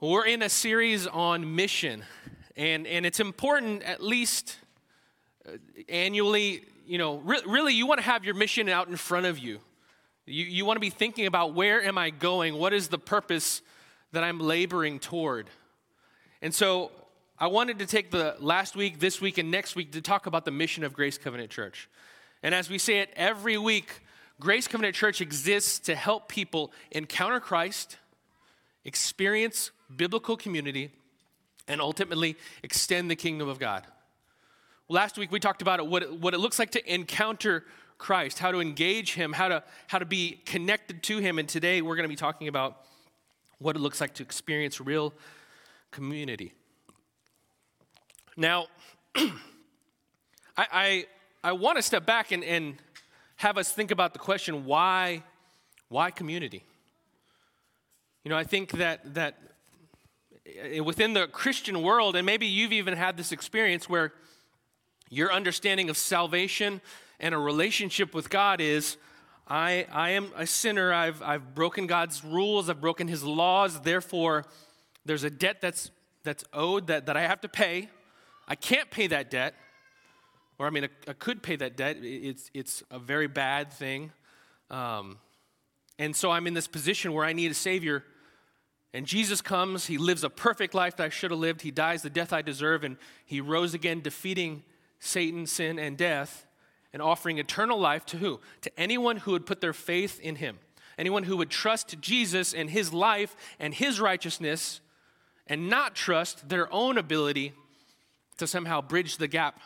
We're in a series on mission, and, and it's important at least uh, annually, you know, re- really, you want to have your mission out in front of you. You, you want to be thinking about where am I going? What is the purpose that I'm laboring toward? And so I wanted to take the last week, this week, and next week to talk about the mission of Grace Covenant Church. And as we say it every week, Grace Covenant Church exists to help people encounter Christ, experience biblical community, and ultimately extend the kingdom of God. Last week we talked about it, what, it, what it looks like to encounter Christ, how to engage Him, how to, how to be connected to Him. And today we're going to be talking about what it looks like to experience real community. Now, I, I, I want to step back and, and have us think about the question why, why community? You know, I think that, that within the Christian world, and maybe you've even had this experience where your understanding of salvation and a relationship with God is I, I am a sinner, I've, I've broken God's rules, I've broken his laws, therefore, there's a debt that's, that's owed that, that I have to pay. I can't pay that debt or I mean, I, I, could pay that debt. It's, it's a very bad thing. Um, and so I'm in this position where I need a Savior. And Jesus comes, He lives a perfect life that I should have lived. He dies the death I deserve, and He rose again, defeating Satan, sin, and death, and offering eternal life to who? To anyone who would put their faith in Him. Anyone who would trust Jesus and His life and His righteousness and not trust their own ability to somehow bridge the gap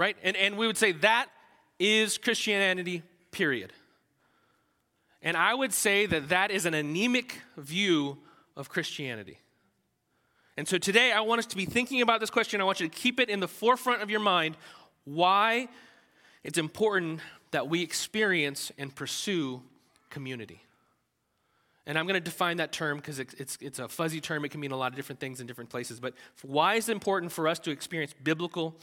right? And, and we would say that is Christianity, period. And I would say that that is an anemic view of Christianity. And so today I want us to be thinking about this question. I want you to keep it in the forefront of your mind why it's important that we experience and pursue community. And I'm going to define that term because it's, it's, it's, a fuzzy term. It can mean a lot of different things in different places. But why is it important for us to experience biblical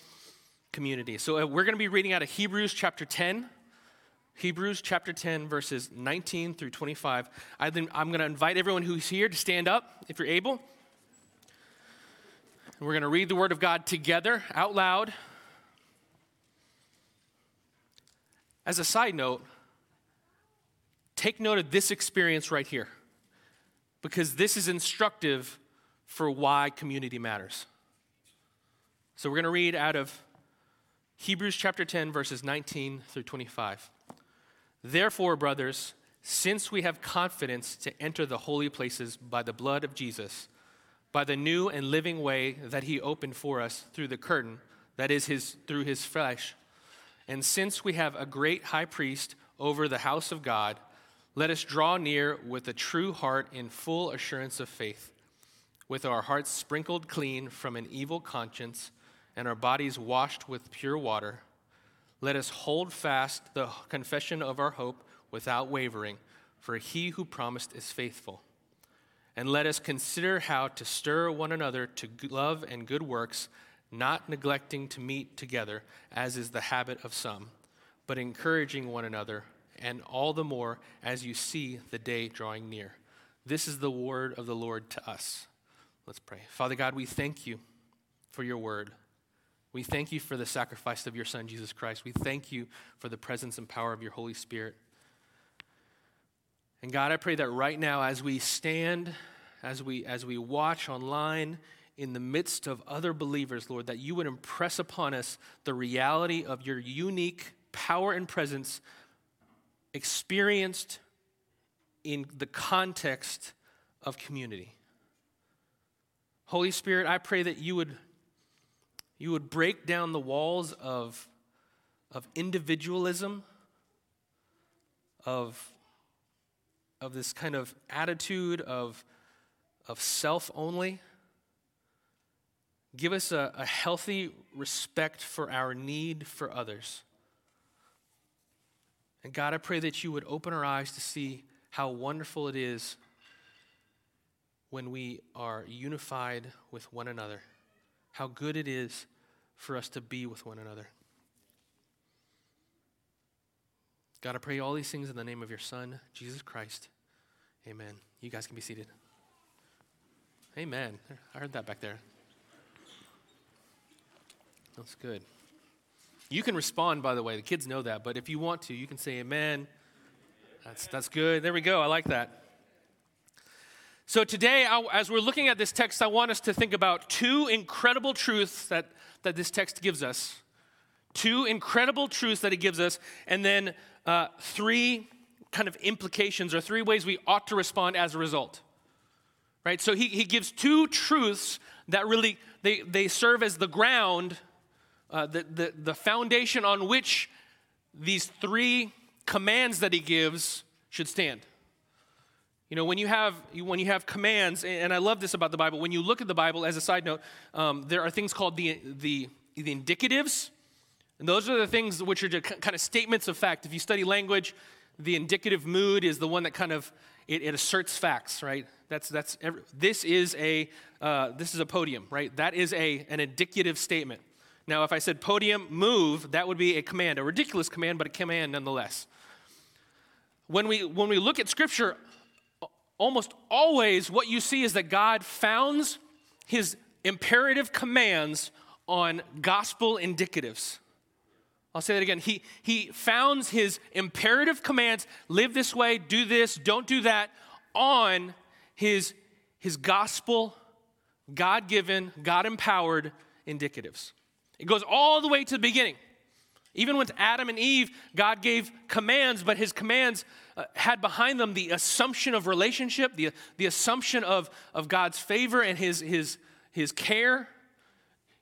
community. So uh, we're going to be reading out of Hebrews chapter 10. Hebrews chapter 10, verses 19 through 25. I am going to invite everyone who's here to stand up if you're able. And we're going to read the Word of God together out loud. As a side note, take note of this experience right here because this is instructive for why community matters. So we're going to read out of Hebrews chapter 10, verses 19 through 25. Therefore, brothers, since we have confidence to enter the holy places by the blood of Jesus, by the new and living way that he opened for us through the curtain, that is his through his flesh, and since we have a great high priest over the house of God, let us draw near with a true heart in full assurance of faith, with our hearts sprinkled clean from an evil conscience and our bodies washed with pure water, let us hold fast the confession of our hope without wavering, for he who promised is faithful. And let us consider how to stir one another to love and good works, not neglecting to meet together, as is the habit of some, but encouraging one another, and all the more as you see the day drawing near. This is the word of the Lord to us. Let's pray. Father God, we thank you for your word. We thank you for the sacrifice of your Son, Jesus Christ. We thank you for the presence and power of your Holy Spirit. And God, I pray that right now, as we stand, as we, as we watch online, in the midst of other believers, Lord, that you would impress upon us the reality of your unique power and presence experienced in the context of community. Holy Spirit, I pray that you would you would break down the walls of, of individualism, of, of this kind of attitude of, of self only. Give us a, a healthy respect for our need for others. And God, I pray that you would open our eyes to see how wonderful it is when we are unified with one another how good it is for us to be with one another. God, I pray all these things in the name of your Son, Jesus Christ. Amen. You guys can be seated. Amen. I heard that back there. That's good. You can respond, by the way. The kids know that, but if you want to, you can say amen. That's, that's good. There we go. I like that. So, today, I, as we're looking at this text, I want us to think about two incredible truths that, that this text gives us. Two incredible truths that it gives us, and then uh, three kind of implications or three ways we ought to respond as a result. Right? So, he, he gives two truths that really they, they serve as the ground uh, the, the, the foundation on which these three commands that he gives should stand. You know, when you have when you have commands, and I love this about the Bible. When you look at the Bible, as a side note, um, there are things called the, the the indicatives, and those are the things which are kind of statements of fact. If you study language, the indicative mood is the one that kind of it, it asserts facts, right? That's that's every, this is a uh, this is a podium, right? That is a an indicative statement. Now, if I said podium, move, that would be a command, a ridiculous command, but a command nonetheless. When we, when we look at Scripture, almost always what you see is that God founds his imperative commands on gospel indicatives. I'll say that again. He, he founds his imperative commands live this way, do this, don't do that on his, his gospel, God given, God empowered indicatives. It goes all the way to the beginning. Even with Adam and Eve, God gave commands, but his commands uh, had behind them the assumption of relationship, the, the assumption of, of God's favor and his, his, his care.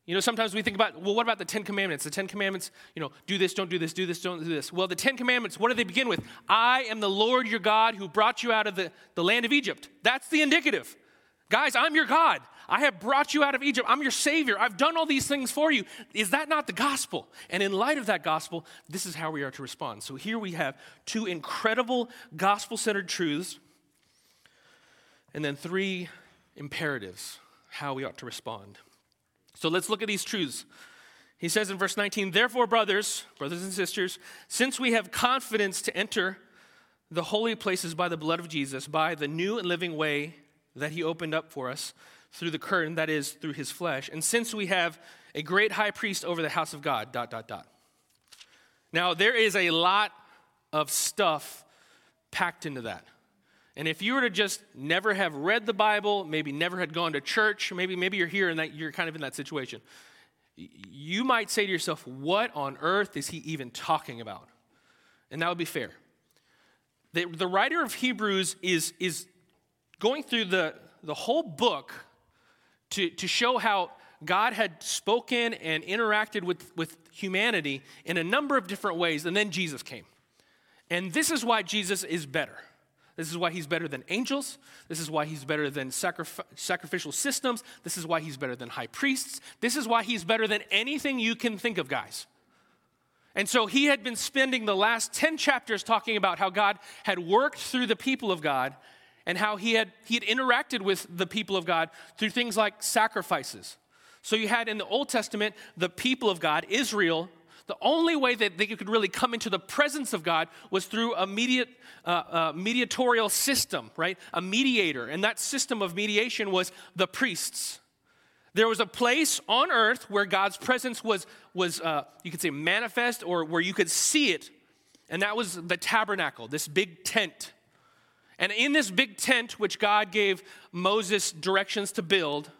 You know, sometimes we think about, well, what about the Ten Commandments? The Ten Commandments, you know, do this, don't do this, do this, don't do this. Well, the Ten Commandments, what do they begin with? I am the Lord your God who brought you out of the, the land of Egypt. That's the indicative. Guys, I'm your God. I have brought you out of Egypt. I'm your Savior. I've done all these things for you. Is that not the gospel? And in light of that gospel, this is how we are to respond. So here we have two incredible gospel centered truths, and then three imperatives how we ought to respond. So let's look at these truths. He says in verse 19, Therefore, brothers, brothers and sisters, since we have confidence to enter the holy places by the blood of Jesus, by the new and living way that he opened up for us, through the curtain, that is, through his flesh. And since we have a great high priest over the house of God, dot, dot, dot. Now, there is a lot of stuff packed into that. And if you were to just never have read the Bible, maybe never had gone to church, maybe, maybe you're here and that you're kind of in that situation, you might say to yourself, What on earth is he even talking about? And that would be fair. The, the writer of Hebrews is, is going through the, the whole book to, to show how God had spoken and interacted with, with humanity in a number of different ways, and then Jesus came. And this is why Jesus is better. This is why he's better than angels. This is why he's better than sacrif- sacrificial systems. This is why he's better than high priests. This is why he's better than anything you can think of, guys. And so he had been spending the last 10 chapters talking about how God had worked through the people of God and how he had, he had interacted with the people of God through things like sacrifices. So you had in the Old Testament the people of God, Israel, the only way that they could really come into the presence of God was through a mediate, uh, uh, mediatorial system, right? A mediator. And that system of mediation was the priests. There was a place on earth where God's presence was, was uh, you could say, manifest or where you could see it. And that was the tabernacle, this big tent. And in this big tent, which God gave Moses directions to build,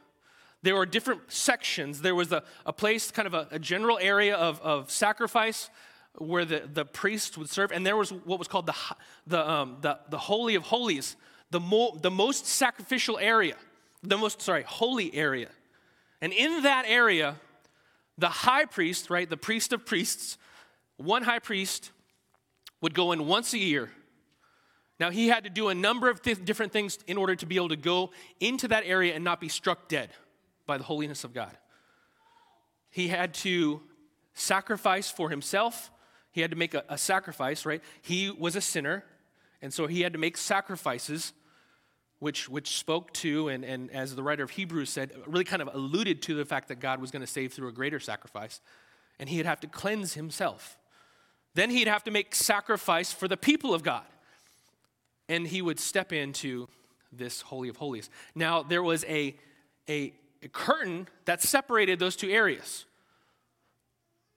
there were different sections. There was a, a place, kind of a, a general area of, of sacrifice where the, the priest would serve. And there was what was called the, the, um, the, the Holy of Holies, the, mo- the most sacrificial area, the most, sorry, holy area. And in that area, the high priest, right, the priest of priests, one high priest would go in once a year now, he had to do a number of th- different things in order to be able to go into that area and not be struck dead by the holiness of God. He had to sacrifice for himself. He had to make a, a sacrifice, right? He was a sinner, and so he had to make sacrifices, which, which spoke to, and, and as the writer of Hebrews said, really kind of alluded to the fact that God was going to save through a greater sacrifice. And he'd have to cleanse himself. Then he'd have to make sacrifice for the people of God and he would step into this Holy of Holies. Now, there was a, a, a curtain that separated those two areas.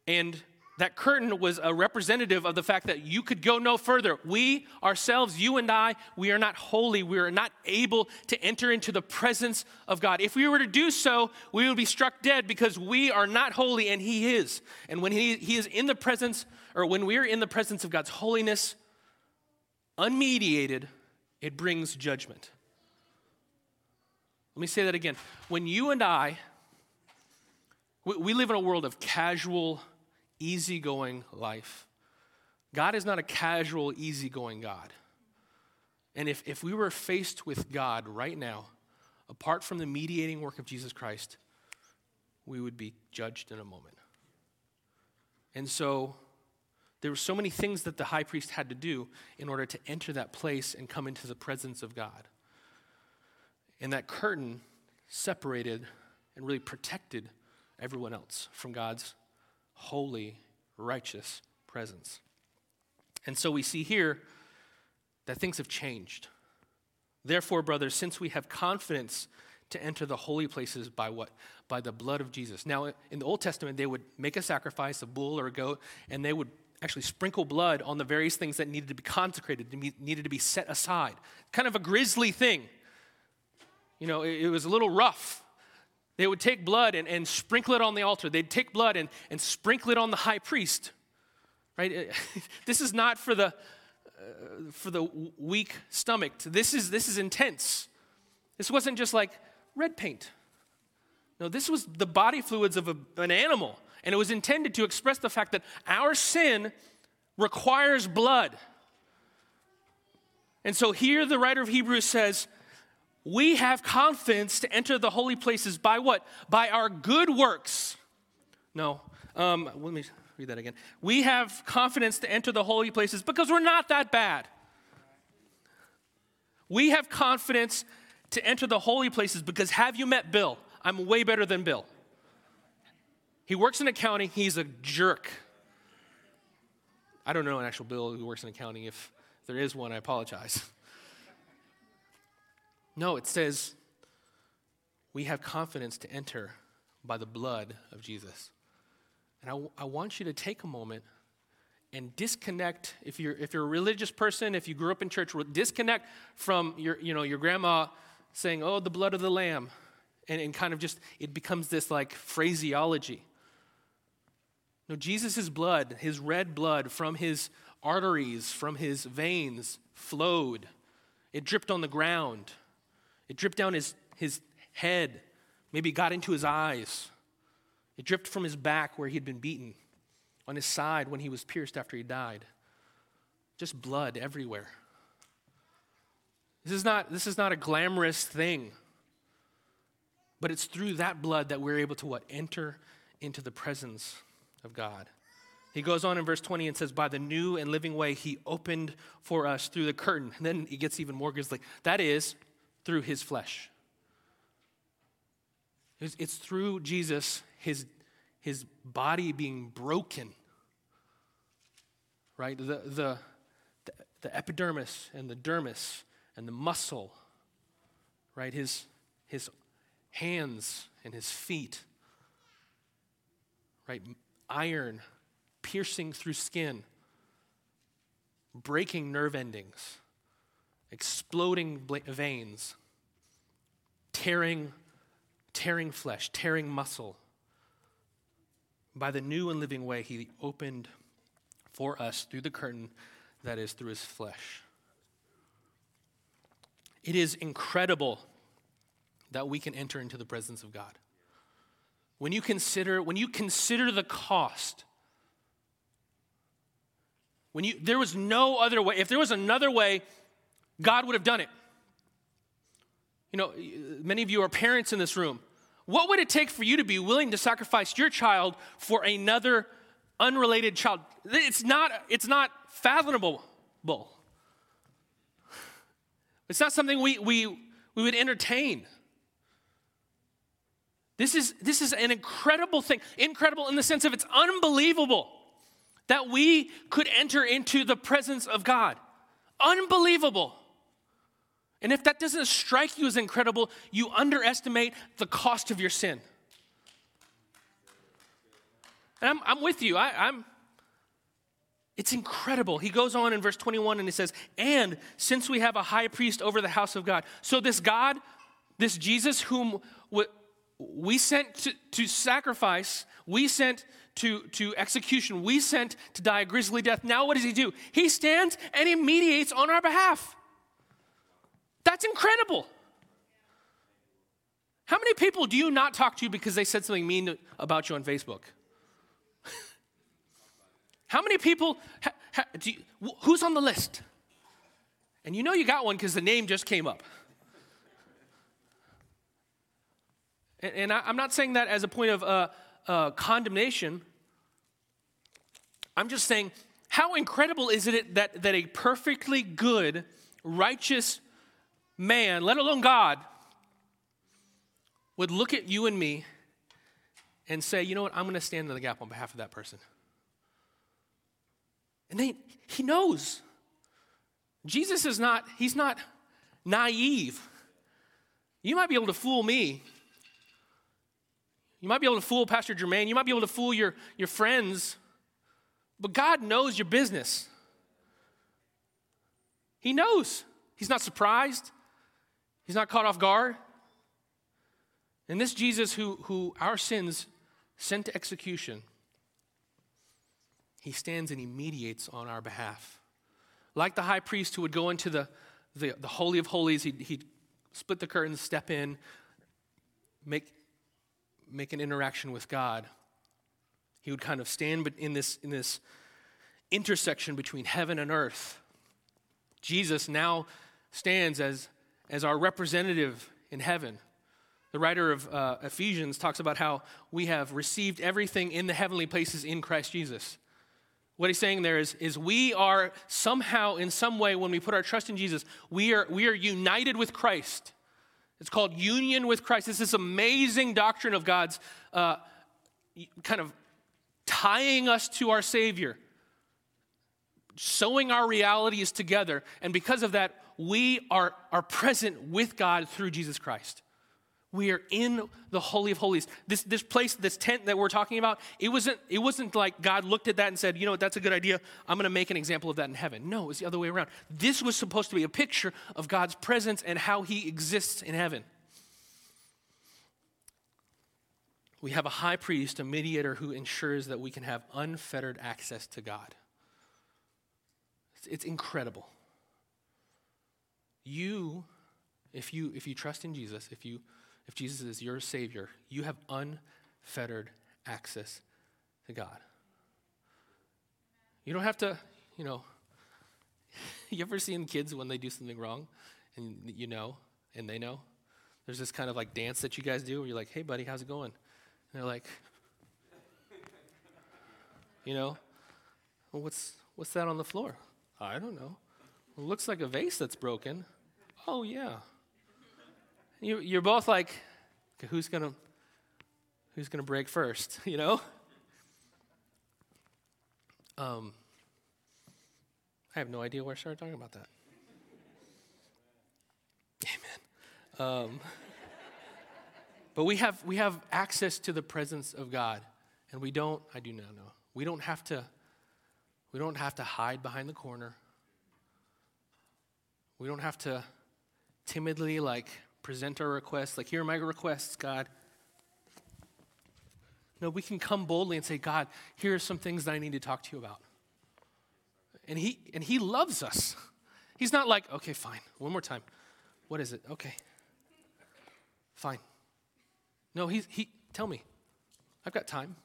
And that curtain was a representative of the fact that you could go no further. We ourselves, you and I, we are not holy. We are not able to enter into the presence of God. If we were to do so, we would be struck dead because we are not holy and He is. And when He, he is in the presence, or when we are in the presence of God's holiness, unmediated, it brings judgment. Let me say that again. When you and I, we, we live in a world of casual, easygoing life. God is not a casual, easygoing God. And if, if we were faced with God right now, apart from the mediating work of Jesus Christ, we would be judged in a moment. And so there were so many things that the high priest had to do in order to enter that place and come into the presence of God. And that curtain separated and really protected everyone else from God's holy, righteous presence. And so we see here that things have changed. Therefore, brothers, since we have confidence to enter the holy places by what? By the blood of Jesus. Now, in the Old Testament, they would make a sacrifice, a bull or a goat, and they would actually sprinkle blood on the various things that needed to be consecrated, needed to be set aside. Kind of a grisly thing. You know, it, was a little rough they would take blood and, and sprinkle it on the altar. They'd take blood and, and sprinkle it on the high priest. Right? this is not for the, uh, for the weak stomached. This is, this is intense. This wasn't just like red paint. No, this was the body fluids of a, an animal. And it was intended to express the fact that our sin requires blood. And so here the writer of Hebrews says, we have confidence to enter the holy places by what? By our good works. No, um, let me read that again. We have confidence to enter the holy places because we're not that bad. We have confidence to enter the holy places because have you met Bill? I'm way better than Bill. He works in accounting, he's a jerk. I don't know an actual Bill who works in accounting. If there is one, I apologize. No, it says we have confidence to enter by the blood of Jesus. And I, I want you to take a moment and disconnect if you're if you're a religious person if you grew up in church disconnect from your you know your grandma saying oh the blood of the lamb and, and kind of just it becomes this like phraseology no jesus' blood his red blood from his arteries from his veins flowed it dripped on the ground it dripped down his, his head, maybe got into his eyes. It dripped from his back where he had been beaten, on his side when he was pierced after he died. Just blood everywhere. This is not, this is not a glamorous thing. But it's through that blood that we're able to what? Enter into the presence of God. He goes on in verse 20 and says, By the new and living way he opened for us through the curtain. And then he gets even more grisly. That is, through his flesh. It's, it's through Jesus, his, his body being broken, right? The, the, the epidermis and the dermis and the muscle, right? His, his hands and his feet, right? Iron piercing through skin, breaking nerve endings exploding veins, tearing, tearing flesh, tearing muscle. By the new and living way, he opened for us through the curtain that is through his flesh. It is incredible that we can enter into the presence of God. When you consider, when you consider the cost, when you there was no other way, if there was another way God would have done it. You know, many of you are parents in this room. What would it take for you to be willing to sacrifice your child for another unrelated child? It's not, it's not fathomable. It's not something we, we, we would entertain. This is, this is an incredible thing. Incredible in the sense of it's unbelievable that we could enter into the presence of God. Unbelievable. And if that doesn't strike you as incredible, you underestimate the cost of your sin. And I'm, I'm with you. I, I'm, it's incredible. He goes on in verse 21 and he says, And since we have a high priest over the house of God, so this God, this Jesus, whom we sent to, to sacrifice, we sent to, to execution, we sent to die a grisly death, now what does he do? He stands and he mediates on our behalf. That's incredible. How many people do you not talk to because they said something mean about you on Facebook? How many people, ha, ha, you, who's on the list? And you know you got one because the name just came up. And, and I, am not saying that as a point of uh, uh, condemnation. I'm just saying, how incredible is it that, that a perfectly good, righteous man, let alone God, would look at you and me and say, you know what, I'm going to stand in the gap on behalf of that person. And then he knows. Jesus is not, he's not naive. You might be able to fool me. You might be able to fool Pastor Jermaine. You might be able to fool your, your friends. But God knows your business. He knows. He's not surprised. He's not caught off guard. And this Jesus, who, who our sins sent to execution, he stands and he mediates on our behalf. Like the high priest who would go into the, the, the Holy of Holies, he'd, he'd split the curtains, step in, make, make an interaction with God. He would kind of stand in this, in this intersection between heaven and earth. Jesus now stands as, as our representative in heaven. The writer of uh, Ephesians talks about how we have received everything in the heavenly places in Christ Jesus. What he's saying there is, is we are somehow, in some way, when we put our trust in Jesus, we are, we are united with Christ. It's called union with Christ. It's this amazing doctrine of God's uh, kind of tying us to our Savior, sewing our realities together. And because of that, we are, are present with God through Jesus Christ. We are in the Holy of Holies. This, this place, this tent that we're talking about, it wasn't, it wasn't like God looked at that and said, you know what, that's a good idea. I'm going to make an example of that in heaven. No, it was the other way around. This was supposed to be a picture of God's presence and how he exists in heaven. We have a high priest, a mediator who ensures that we can have unfettered access to God. It's, it's incredible. You, if you if you trust in Jesus, if you if Jesus is your Savior, you have unfettered access to God. You don't have to, you know, you ever seen kids when they do something wrong and you know and they know? There's this kind of like dance that you guys do where you're like, hey, buddy, how's it going? And they're like, you know, well, what's, what's that on the floor? I don't know. It looks like a vase that's broken. Oh, yeah. You, you're both like, okay, who's gonna who's gonna break first? You know. Um, I have no idea where I started talking about that. Amen. Um, but we have we have access to the presence of God, and we don't. I do not know. We don't have to. We don't have to hide behind the corner. We don't have to timidly like present our requests, like, here are my requests, God. No, we can come boldly and say, God, here are some things that I need to talk to you about. And he, and he loves us. He's not like, okay, fine, one more time. What is it? Okay. Fine. No, he's, he, tell me. I've got time.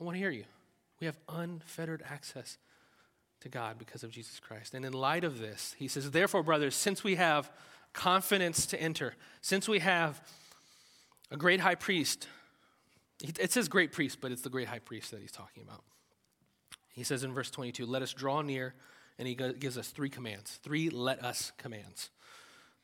I want to hear you. We have unfettered access to God because of Jesus Christ. And in light of this, he says, Therefore, brothers, since we have confidence to enter. Since we have a great high priest, it says great priest, but it's the great high priest that he's talking about. He says in verse 22, let us draw near, and he gives us three commands, three let us commands.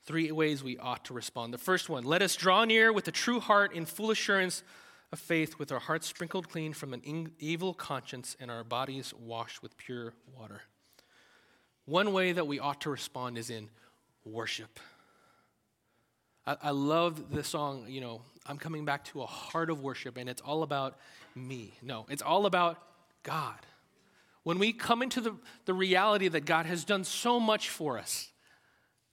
Three ways we ought to respond. The first one, let us draw near with a true heart in full assurance of faith, with our hearts sprinkled clean from an evil conscience and our bodies washed with pure water. One way that we ought to respond is in worship. I, love the song, you know, I'm coming back to a heart of worship, and it's all about me. No, it's all about God. When we come into the, the reality that God has done so much for us,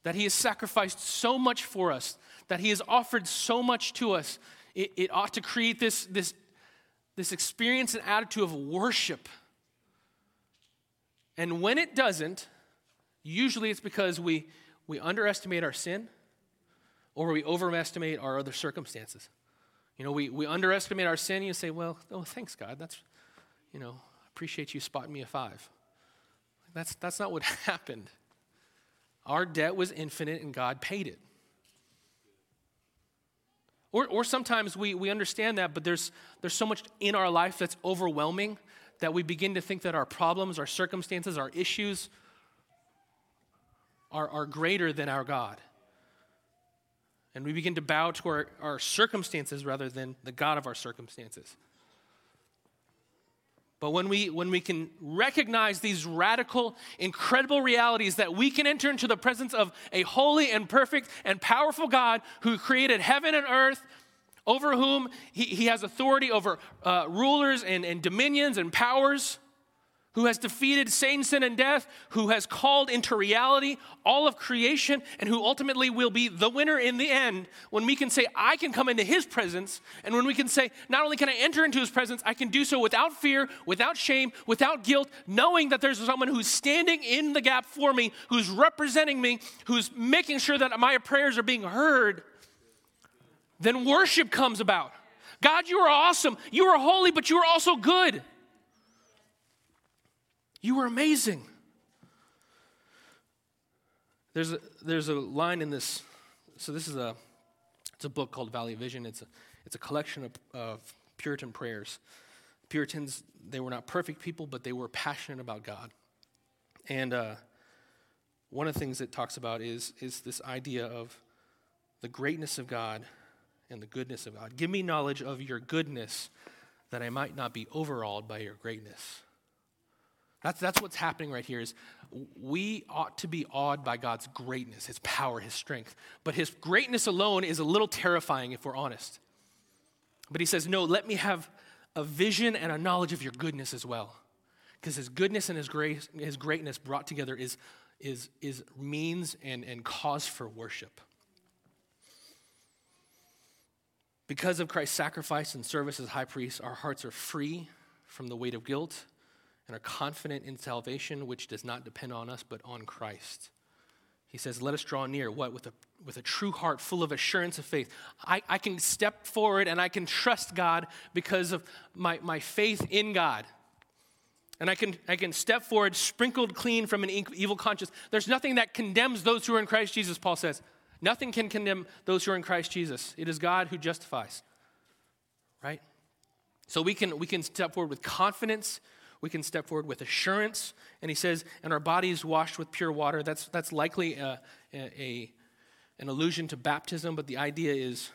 that He has sacrificed so much for us, that He has offered so much to us, it, it ought to create this, this, this experience and attitude of worship. And when it doesn't, usually it's because we, we underestimate our sin or we overestimate our other circumstances. You know, we, we underestimate our sin, and you say, well, oh, thanks, God. That's, you know, appreciate you spotting me a five. That's, that's not what happened. Our debt was infinite, and God paid it. Or, or sometimes we, we understand that, but there's, there's so much in our life that's overwhelming that we begin to think that our problems, our circumstances, our issues are, are greater than our God. And we begin to bow to our, our circumstances rather than the God of our circumstances. But when we, when we can recognize these radical, incredible realities that we can enter into the presence of a holy and perfect and powerful God who created heaven and earth, over whom he, he has authority over uh, rulers and, and dominions and powers, who has defeated Satan, sin, and death, who has called into reality all of creation, and who ultimately will be the winner in the end, when we can say, I can come into his presence, and when we can say, not only can I enter into his presence, I can do so without fear, without shame, without guilt, knowing that there's someone who's standing in the gap for me, who's representing me, who's making sure that my prayers are being heard, then worship comes about. God, you are awesome. You are holy, but you are also good. You were amazing. There's a, there's a line in this. So this is a it's a book called Valley Vision. It's a it's a collection of, of Puritan prayers. Puritans they were not perfect people, but they were passionate about God. And uh, one of the things it talks about is is this idea of the greatness of God and the goodness of God. Give me knowledge of your goodness, that I might not be overawed by your greatness. That's, that's what's happening right here is we ought to be awed by God's greatness, his power, his strength. But his greatness alone is a little terrifying if we're honest. But he says, no, let me have a vision and a knowledge of your goodness as well. Because his goodness and his, grace, his greatness brought together is, is, is means and, and cause for worship. Because of Christ's sacrifice and service as high priest, our hearts are free from the weight of guilt and are confident in salvation, which does not depend on us, but on Christ. He says, Let us draw near. What? With a, with a true heart full of assurance of faith. I, I can step forward and I can trust God because of my, my faith in God. And I can, I can step forward sprinkled clean from an evil conscience. There's nothing that condemns those who are in Christ Jesus, Paul says. Nothing can condemn those who are in Christ Jesus. It is God who justifies. Right? So we can, we can step forward with confidence we can step forward with assurance. And he says, and our bodies washed with pure water. That's, that's likely a, a, an allusion to baptism, but the idea is,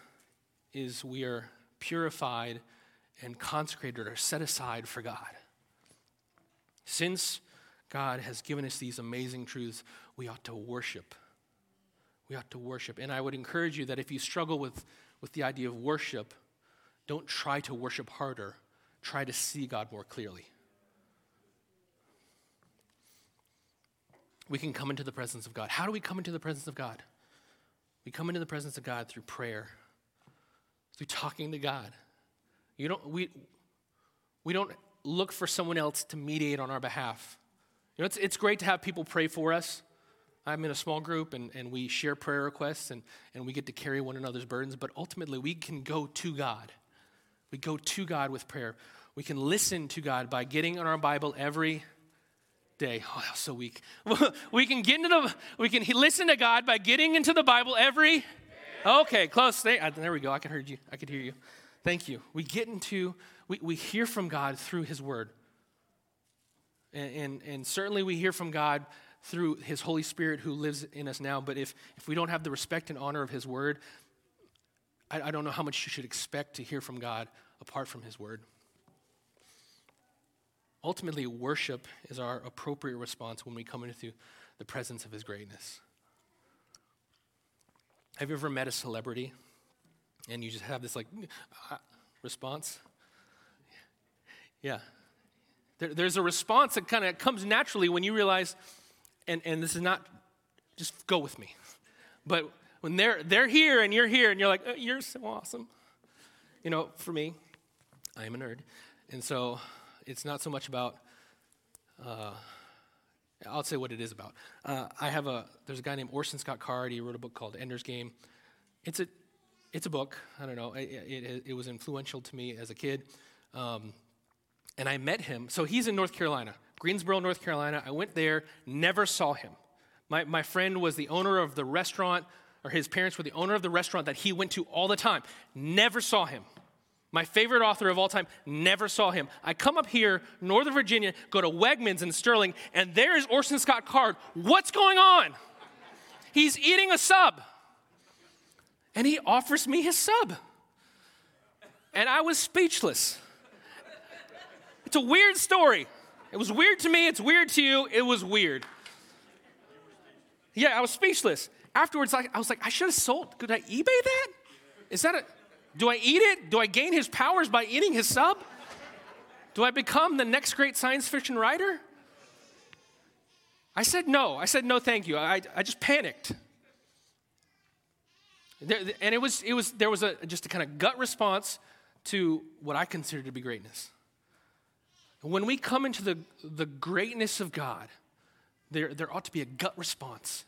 is we are purified and consecrated or set aside for God. Since God has given us these amazing truths, we ought to worship. We ought to worship. And I would encourage you that if you struggle with, with the idea of worship, don't try to worship harder. Try to see God more clearly. We can come into the presence of God. How do we come into the presence of God? We come into the presence of God through prayer, through talking to God. You don't, we, we don't look for someone else to mediate on our behalf. You know, it's, it's great to have people pray for us. I'm in a small group and, and we share prayer requests and, and we get to carry one another's burdens, but ultimately we can go to God. We go to God with prayer. We can listen to God by getting in our Bible every day. Oh, that was so weak. we can get into the, we can listen to God by getting into the Bible every. Okay, close. There, uh, we go. I can hear you. I could hear you. Thank you. We get into, we, we hear from God through His Word. And, and, and certainly we hear from God through His Holy Spirit who lives in us now. But if, if we don't have the respect and honor of His Word, I, I don't know how much you should expect to hear from God apart from His Word. Ultimately, worship is our appropriate response when we come into the presence of His greatness. Have you ever met a celebrity and you just have this like uh, response? Yeah. There, there's a response that kind of comes naturally when you realize, and, and this is not, just go with me. But when they're, they're here and you're here and you're like, oh, you're so awesome. You know, for me, I am a nerd. And so it's not so much about, uh, I'll say what it is about. Uh, I have a, there's a guy named Orson Scott Card. He wrote a book called Ender's Game. It's a, it's a book. I don't know. It, it, it was influential to me as a kid. Um, and I met him. So he's in North Carolina, Greensboro, North Carolina. I went there, never saw him. My, my friend was the owner of the restaurant, or his parents were the owner of the restaurant that he went to all the time. Never saw him. My favorite author of all time, never saw him. I come up here, Northern Virginia, go to Wegmans in Sterling, and there is Orson Scott Card. What's going on? He's eating a sub. And he offers me his sub. And I was speechless. It's a weird story. It was weird to me, it's weird to you, it was weird. Yeah, I was speechless. Afterwards, I, was like, I should have sold. Could I eBay that? Is that a, do I eat it? Do I gain his powers by eating his sub? Do I become the next great science fiction writer? I said no. I said no, thank you. I, I just panicked. There, and it was, it was, there was a, just a kind of gut response to what I consider to be greatness. When we come into the, the greatness of God, there, there ought to be a gut response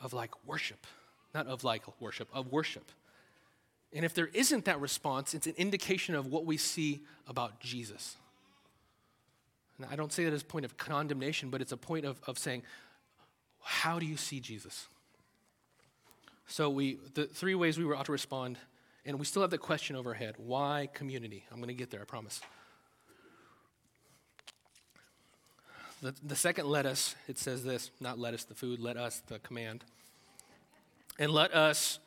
of like worship, not of like worship, of worship. And if there isn't that response, it's an indication of what we see about Jesus. And I don't say that as a point of condemnation, but it's a point of, of saying, how do you see Jesus? So we the three ways we were ought to respond, and we still have the question overhead. Why community? I'm going to get there, I promise. The, the second let us, it says this, not let us the food, let us the command. And let us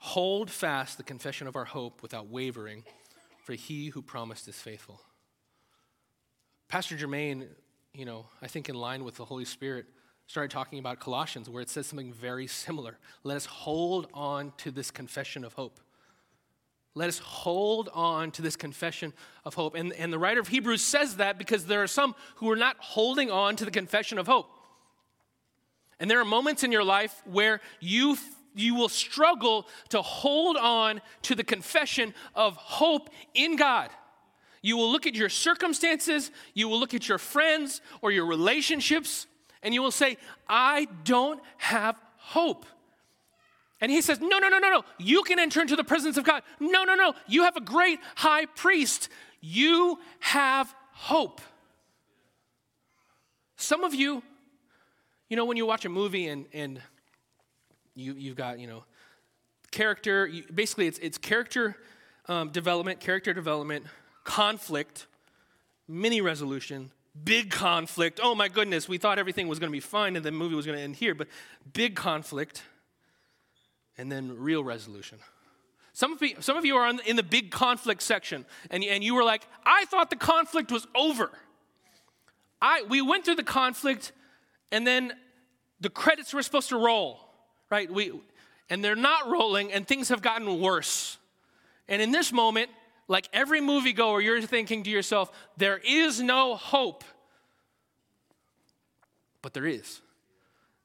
hold fast the confession of our hope without wavering, for he who promised is faithful. Pastor Jermaine, you know, I think in line with the Holy Spirit, started talking about Colossians, where it says something very similar. Let us hold on to this confession of hope. Let us hold on to this confession of hope. And, and the writer of Hebrews says that because there are some who are not holding on to the confession of hope. And there are moments in your life where you, you will struggle to hold on to the confession of hope in God. You will look at your circumstances, you will look at your friends or your relationships, and you will say, I don't have hope. And he says, No, no, no, no, no. You can enter into the presence of God. No, no, no. You have a great high priest. You have hope. Some of you, you know, when you watch a movie and, and you, you've got, you know, character, you, basically it's, it's character um, development, character development, conflict, mini resolution, big conflict. Oh my goodness, we thought everything was going to be fine and the movie was going to end here, but big conflict and then real resolution. Some of you, some of you are in the big conflict section, and, and you were like, I thought the conflict was over. I, we went through the conflict, and then the credits were supposed to roll, right? We, and they're not rolling, and things have gotten worse. And in this moment, like every moviegoer, you're thinking to yourself, there is no hope. But there is,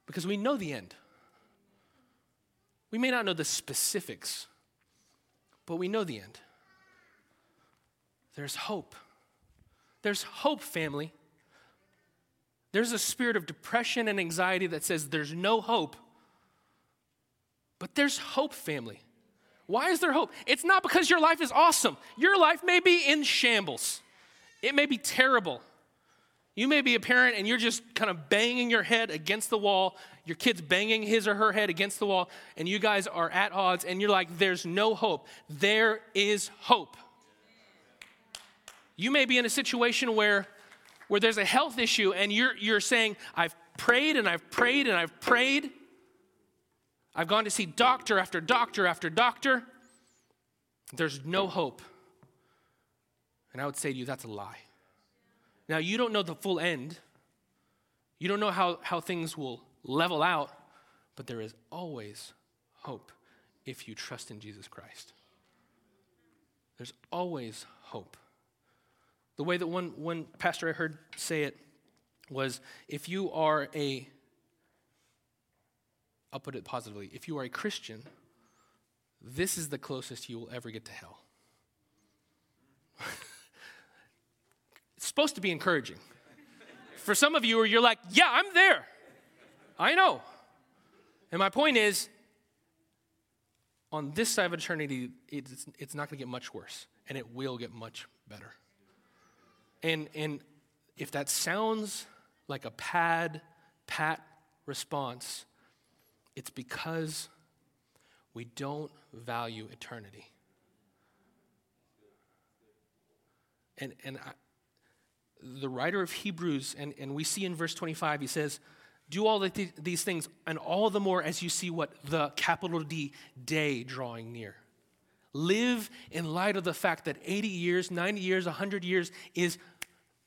because we know the end. We may not know the specifics, but we know the end. There's hope. There's hope, family. There's a spirit of depression and anxiety that says there's no hope. But there's hope, family. Why is there hope? It's not because your life is awesome. Your life may be in shambles, it may be terrible. You may be a parent and you're just kind of banging your head against the wall, your kid's banging his or her head against the wall, and you guys are at odds, and you're like, there's no hope. There is hope. You may be in a situation where, where there's a health issue, and you're, you're saying, I've prayed and I've prayed and I've prayed. I've gone to see doctor after doctor after doctor. There's no hope. And I would say to you, that's a lie. Now, you don't know the full end, you don't know how, how things will level out, But there is always hope if you trust in Jesus Christ. There's always hope. The way that one, one pastor I heard say it was if you are a, I'll put it positively, if you are a Christian, this is the closest you will ever get to hell. it's supposed to be encouraging. For some of you, you're like, yeah, I'm there. I know. And my point is, on this side of eternity, it's, it's not going to get much worse, and it will get much better. And, and if that sounds like a pad, pat response, it's because we don't value eternity. And, and I, the writer of Hebrews, and, and we see in verse 25, he says, Do all the, these things, and all the more as you see what the capital D day drawing near. Live in light of the fact that 80 years, 90 years, 100 years is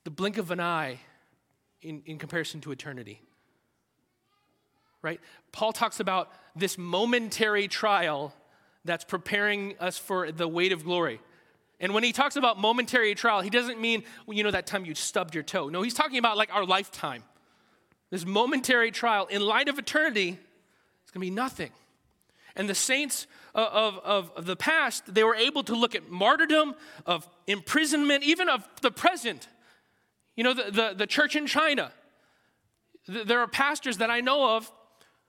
the blink of an eye in, in comparison to eternity. Right? Paul talks about this momentary trial that's preparing us for the weight of glory. And when he talks about momentary trial, he doesn't mean, you know, that time you stubbed your toe. No, he's talking about like our lifetime. This momentary trial, in light of eternity, it's going to be nothing. And the saints of, of, of, the past, they were able to look at martyrdom, of imprisonment, even of the present. You know, the, the, the church in China. There are pastors that I know of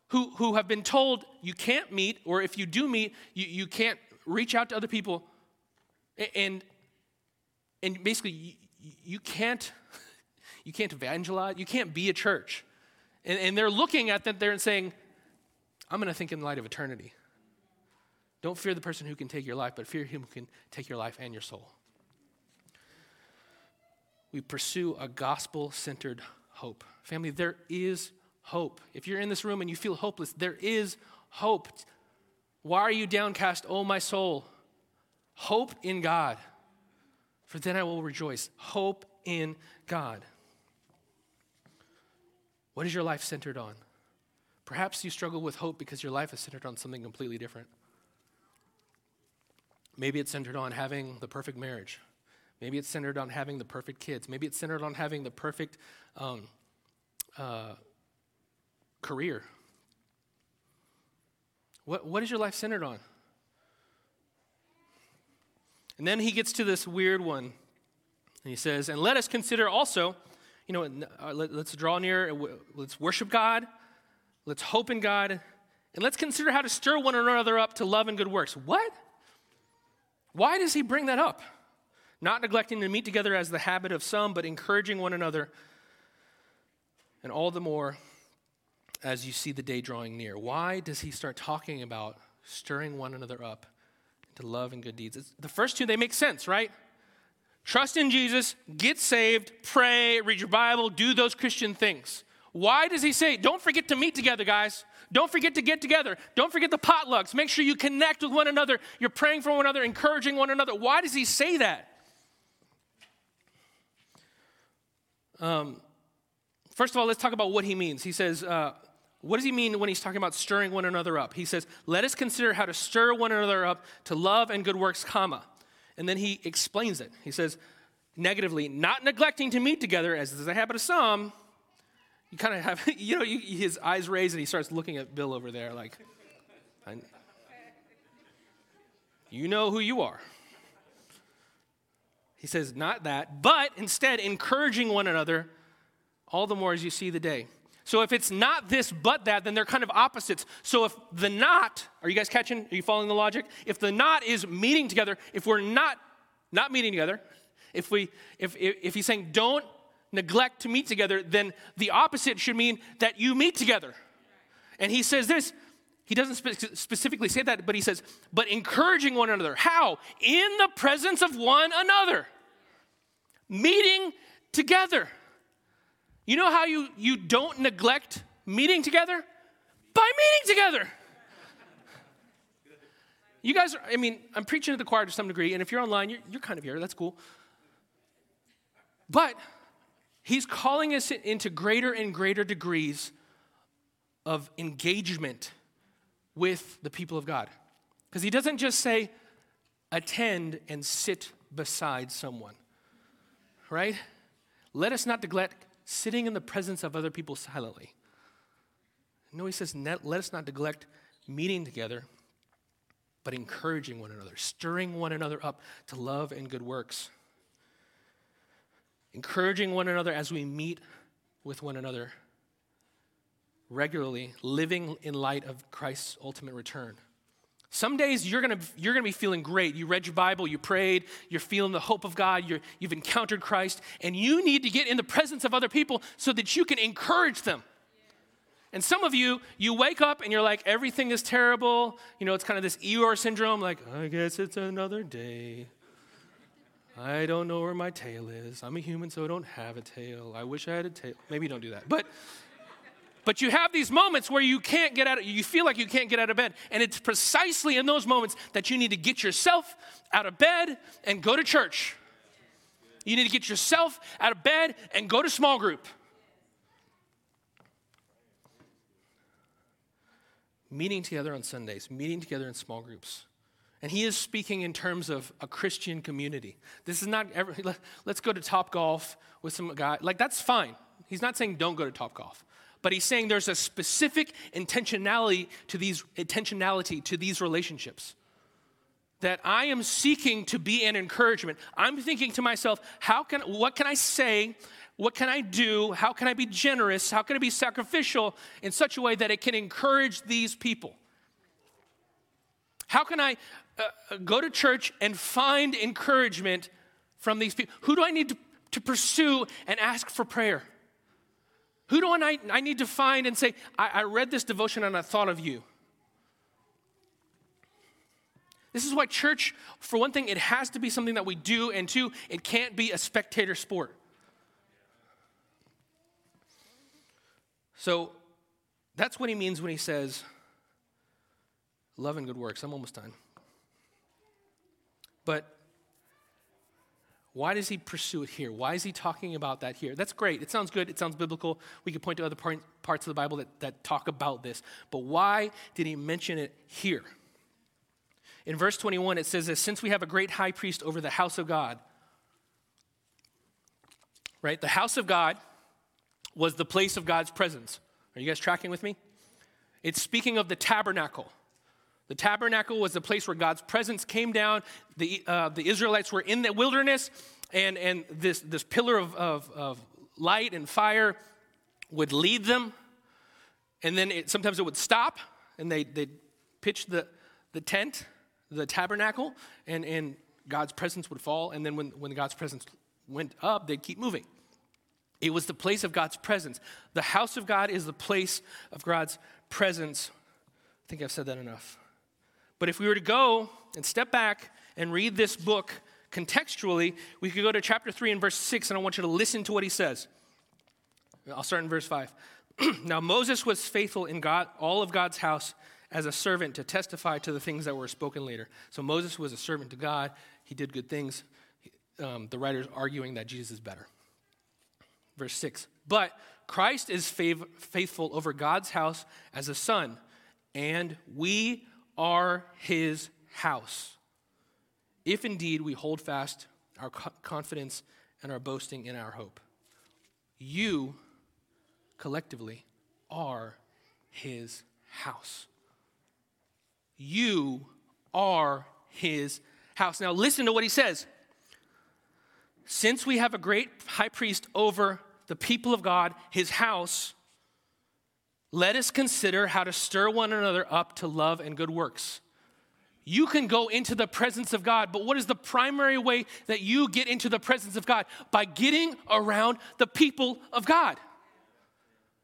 who, who have been told you can't meet, or if you do meet, you, you can't reach out to other people and, and basically, you, you can't, you can't evangelize, you can't be a church. And, and they're looking at that there and saying, I'm going to think in the light of eternity. Don't fear the person who can take your life, but fear him who can take your life and your soul. We pursue a gospel centered hope. Family, there is hope. If you're in this room and you feel hopeless, there is hope. Why are you downcast, oh my soul? Hope in God, for then I will rejoice. Hope in God. What is your life centered on? Perhaps you struggle with hope because your life is centered on something completely different. Maybe it's centered on having the perfect marriage. Maybe it's centered on having the perfect kids. Maybe it's centered on having the perfect um, uh, career. What, what is your life centered on? And then he gets to this weird one. And he says, And let us consider also, you know, uh, let, us draw near, let's worship God, let's hope in God, and let's consider how to stir one another up to love and good works. What? Why does he bring that up? Not neglecting to meet together as the habit of some, but encouraging one another, and all the more as you see the day drawing near. Why does he start talking about stirring one another up to love and good deeds. It's, the first two, they make sense, right? Trust in Jesus, get saved, pray, read your Bible, do those Christian things. Why does he say, don't forget to meet together, guys? Don't forget to get together. Don't forget the potlucks. Make sure you connect with one another. You're praying for one another, encouraging one another. Why does he say that? Um, first of all, let's talk about what he means. He says, uh, what does he mean when he's talking about stirring one another up? He says, Let us consider how to stir one another up to love and good works, comma. And then he explains it. He says, negatively, not neglecting to meet together, as is the habit of some. You kind of have, you know, you, his eyes raised and he starts looking at Bill over there like, you know who you are. He says, not that, but instead encouraging one another all the more as you see the day. So if it's not this but that, then they're kind of opposites. So if the not, are you guys catching? Are you following the logic? If the not is meeting together, if we're not not meeting together, if we if if, if he's saying don't neglect to meet together, then the opposite should mean that you meet together. And he says this, he doesn't spe- specifically say that, but he says, but encouraging one another. How? In the presence of one another. Meeting together. You know how you, you don't neglect meeting together? By meeting together. You guys are, I mean, I'm preaching to the choir to some degree, and if you're online, you're, you're kind of here. That's cool. But he's calling us into greater and greater degrees of engagement with the people of God. Because he doesn't just say, attend and sit beside someone, right? Let us not neglect sitting in the presence of other people silently. No, he says, let us not neglect meeting together, but encouraging one another, stirring one another up to love and good works. Encouraging one another as we meet with one another regularly, living in light of Christ's ultimate return. Some days you're gonna, you're gonna be feeling great. You read your Bible, you prayed, you're feeling the hope of God, you have encountered Christ, and you need to get in the presence of other people so that you can encourage them. And some of you, you wake up and you're like, everything is terrible. You know, it's kind of this Eeyore syndrome, like, I guess it's another day. I don't know where my tail is. I'm a human, so I don't have a tail. I wish I had a tail. Maybe don't do that. But but you have these moments where you can't get out of, you feel like you can't get out of bed. And it's precisely in those moments that you need to get yourself out of bed and go to church. You need to get yourself out of bed and go to small group. Meeting together on Sundays, meeting together in small groups. And he is speaking in terms of a Christian community. This is not ever, let's go to Topgolf with some guy. Like, that's fine. He's not saying don't go to Topgolf. But he's saying there's a specific intentionality to these intentionality to these relationships. That I am seeking to be an encouragement. I'm thinking to myself, how can what can I say? What can I do? How can I be generous? How can I be sacrificial in such a way that it can encourage these people? How can I uh, uh go to church and find encouragement from these people? Who do I need to, to pursue and ask for prayer? Who do I, I need to find and say, I, I read this devotion and I thought of you? This is why church, for one thing, it has to be something that we do, and two, it can't be a spectator sport. So that's what he means when he says, love and good works. I'm almost done. But why does he pursue it here? Why is he talking about that here? That's great. It sounds good. It sounds biblical. We could point to other part, parts of the Bible that, that talk about this. But why did he mention it here? In verse 21, it says that since we have a great high priest over the house of God, right? The house of God was the place of God's presence. Are you guys tracking with me? It's speaking of the tabernacle. The tabernacle was the place where God's presence came down. The, uh, the Israelites were in the wilderness, and, and this, this pillar of, of, of light and fire would lead them. And then it, sometimes it would stop, and they, they'd pitch the, the tent, the tabernacle, and, and God's presence would fall. And then when, when God's presence went up, they'd keep moving. It was the place of God's presence. The house of God is the place of God's presence. I think I've said that enough. But if we were to go and step back and read this book contextually, we could go to chapter 3 and verse 6, and I want you to listen to what he says. I'll start in verse 5. now, Moses was faithful in God, all of God's house as a servant to testify to the things that were spoken later. So Moses was a servant to God. He did good things. Um, the writer's arguing that Jesus is better. Verse 6. But Christ is fav- faithful over God's house as a son, and we are his house. If indeed we hold fast our confidence and our boasting in our hope, you collectively are his house. You are his house. Now, listen to what he says. Since we have a great high priest over the people of God, his house, let us consider how to stir one another up to love and good works. You can go into the presence of God, but what is the primary way that you get into the presence of God? By getting around the people of God.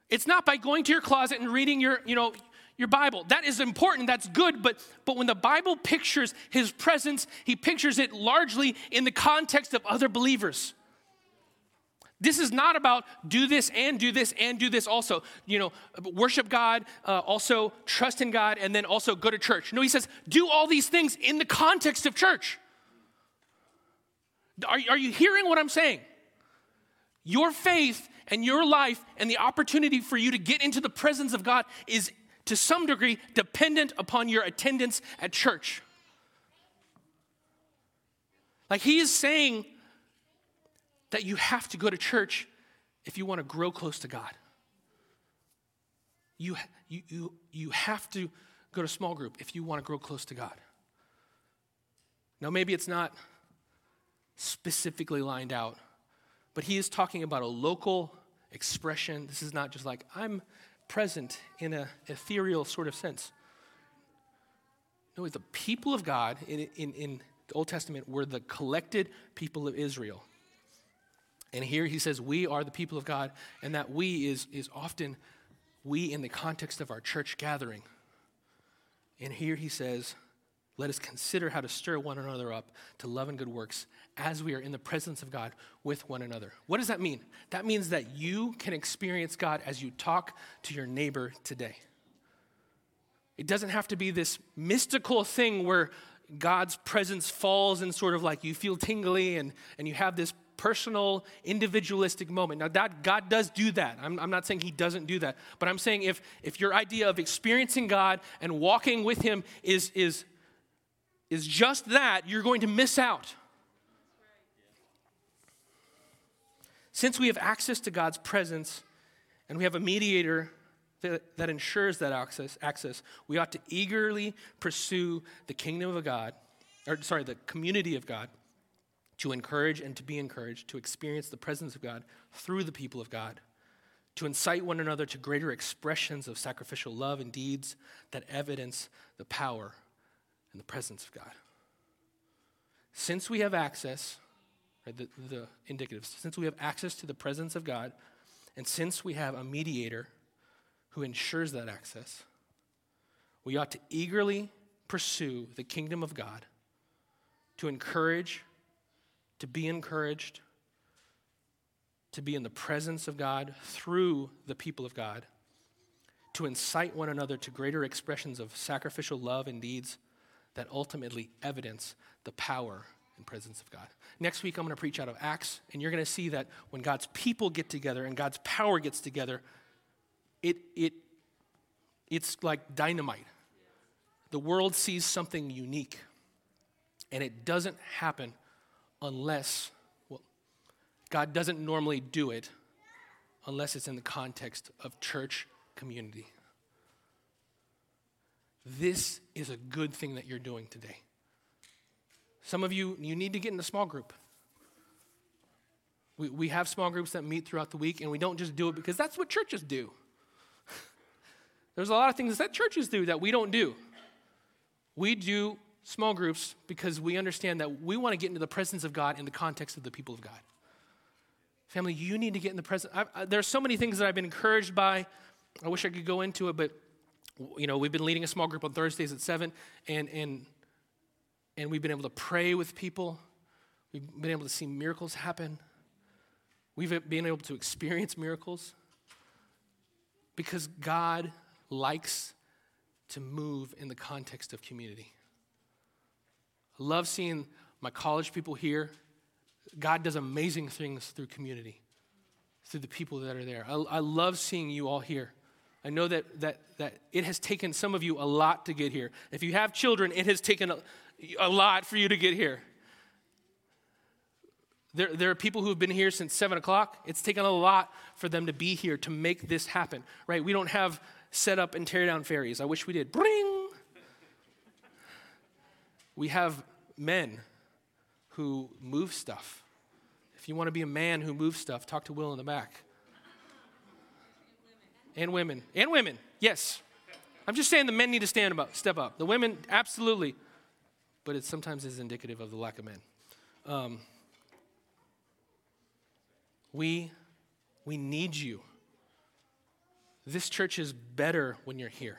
It's not by going to your closet and reading your, you know, your Bible. That is important, that's good, but, but when the Bible pictures his presence, he pictures it largely in the context of other believers. This is not about do this and do this and do this also. You know, worship God, uh, also trust in God, and then also go to church. No, he says do all these things in the context of church. Are, are you hearing what I'm saying? Your faith and your life and the opportunity for you to get into the presence of God is to some degree dependent upon your attendance at church. Like he is saying that you have to go to church if you want to grow close to God. You, you, you, you have to go to small group if you want to grow close to God. Now, maybe it's not specifically lined out, but he is talking about a local expression. This is not just like, I'm present in an ethereal sort of sense. No, the people of God in, in, in the Old Testament were the collected people of Israel. And here he says, We are the people of God, and that we is, is often we in the context of our church gathering. And here he says, Let us consider how to stir one another up to love and good works as we are in the presence of God with one another. What does that mean? That means that you can experience God as you talk to your neighbor today. It doesn't have to be this mystical thing where God's presence falls and sort of like you feel tingly and, and you have this personal, individualistic moment. Now, that, God does do that. I'm, I'm not saying He doesn't do that. But I'm saying if, if your idea of experiencing God and walking with Him is, is, is just that, you're going to miss out. Since we have access to God's presence and we have a mediator that, that ensures that access, access, we ought to eagerly pursue the kingdom of God, or sorry, the community of God, to encourage and to be encouraged, to experience the presence of God through the people of God, to incite one another to greater expressions of sacrificial love and deeds that evidence the power and the presence of God. Since we have access, right, the, the indicatives, since we have access to the presence of God, and since we have a mediator who ensures that access, we ought to eagerly pursue the kingdom of God to encourage, to be encouraged, to be in the presence of God through the people of God, to incite one another to greater expressions of sacrificial love and deeds that ultimately evidence the power and presence of God. Next week, I'm going to preach out of Acts, and you're going to see that when God's people get together and God's power gets together, it, it, it's like dynamite. The world sees something unique, and it doesn't happen unless, well, God doesn't normally do it unless it's in the context of church community. This is a good thing that you're doing today. Some of you, you need to get in a small group. We, we have small groups that meet throughout the week, and we don't just do it because that's what churches do. There's a lot of things that churches do that we don't do. We do small groups because we understand that we want to get into the presence of God in the context of the people of God. Family, you need to get in the presence. there's so many things that I've been encouraged by. I wish I could go into it, but you know, we've been leading a small group on Thursdays at seven, and and and we've been able to pray with people. We've been able to see miracles happen. We've been able to experience miracles because God likes to move in the context of community. I love seeing my college people here. God does amazing things through community, through the people that are there. I, I love seeing you all here. I know that, that, that it has taken some of you a lot to get here. If you have children, it has taken a, a lot for you to get here. There, there are people who have been here since 7 o'clock. It's taken a lot for them to be here to make this happen, right? We don't have set up and tear down ferries. I wish we did. Bring! We have men who move stuff. If you want to be a man who moves stuff, talk to Will in the back. And women. And women, yes. I'm just saying the men need to stand up, step up. The women, absolutely. But it sometimes is indicative of the lack of men. Um, we, we need you. This church is better when you're here.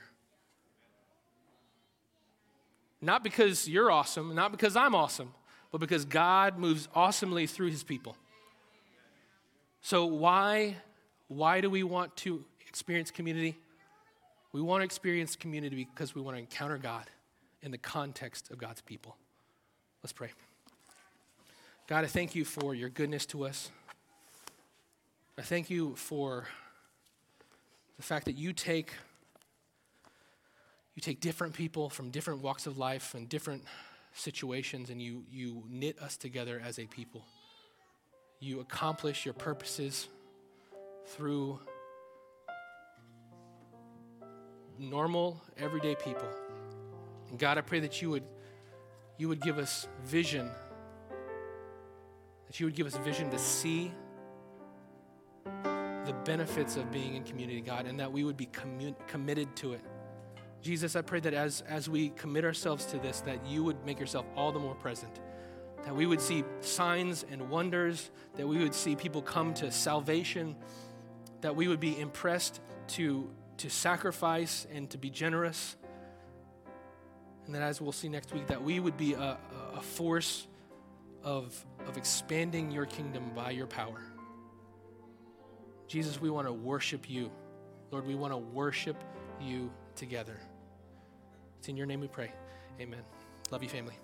Not because you're awesome, not because I'm awesome, but because God moves awesomely through his people. So why why do we want to experience community? We want to experience community because we want to encounter God in the context of God's people. Let's pray. God, I thank you for your goodness to us. I thank you for the fact that you take you take different people from different walks of life and different situations and you, you knit us together as a people. You accomplish your purposes through normal, everyday people. And God, I pray that you would, you would give us vision, that you would give us vision to see the benefits of being in community, God, and that we would be committed to it. Jesus, I pray that as, as we commit ourselves to this, that you would make yourself all the more present. That we would see signs and wonders, that we would see people come to salvation, that we would be impressed to, to sacrifice and to be generous. And that as we'll see next week, that we would be a, a force of, of expanding your kingdom by your power. Jesus, we want to worship you. Lord, we want to worship you together. It's in your name we pray. Amen. Love you, family.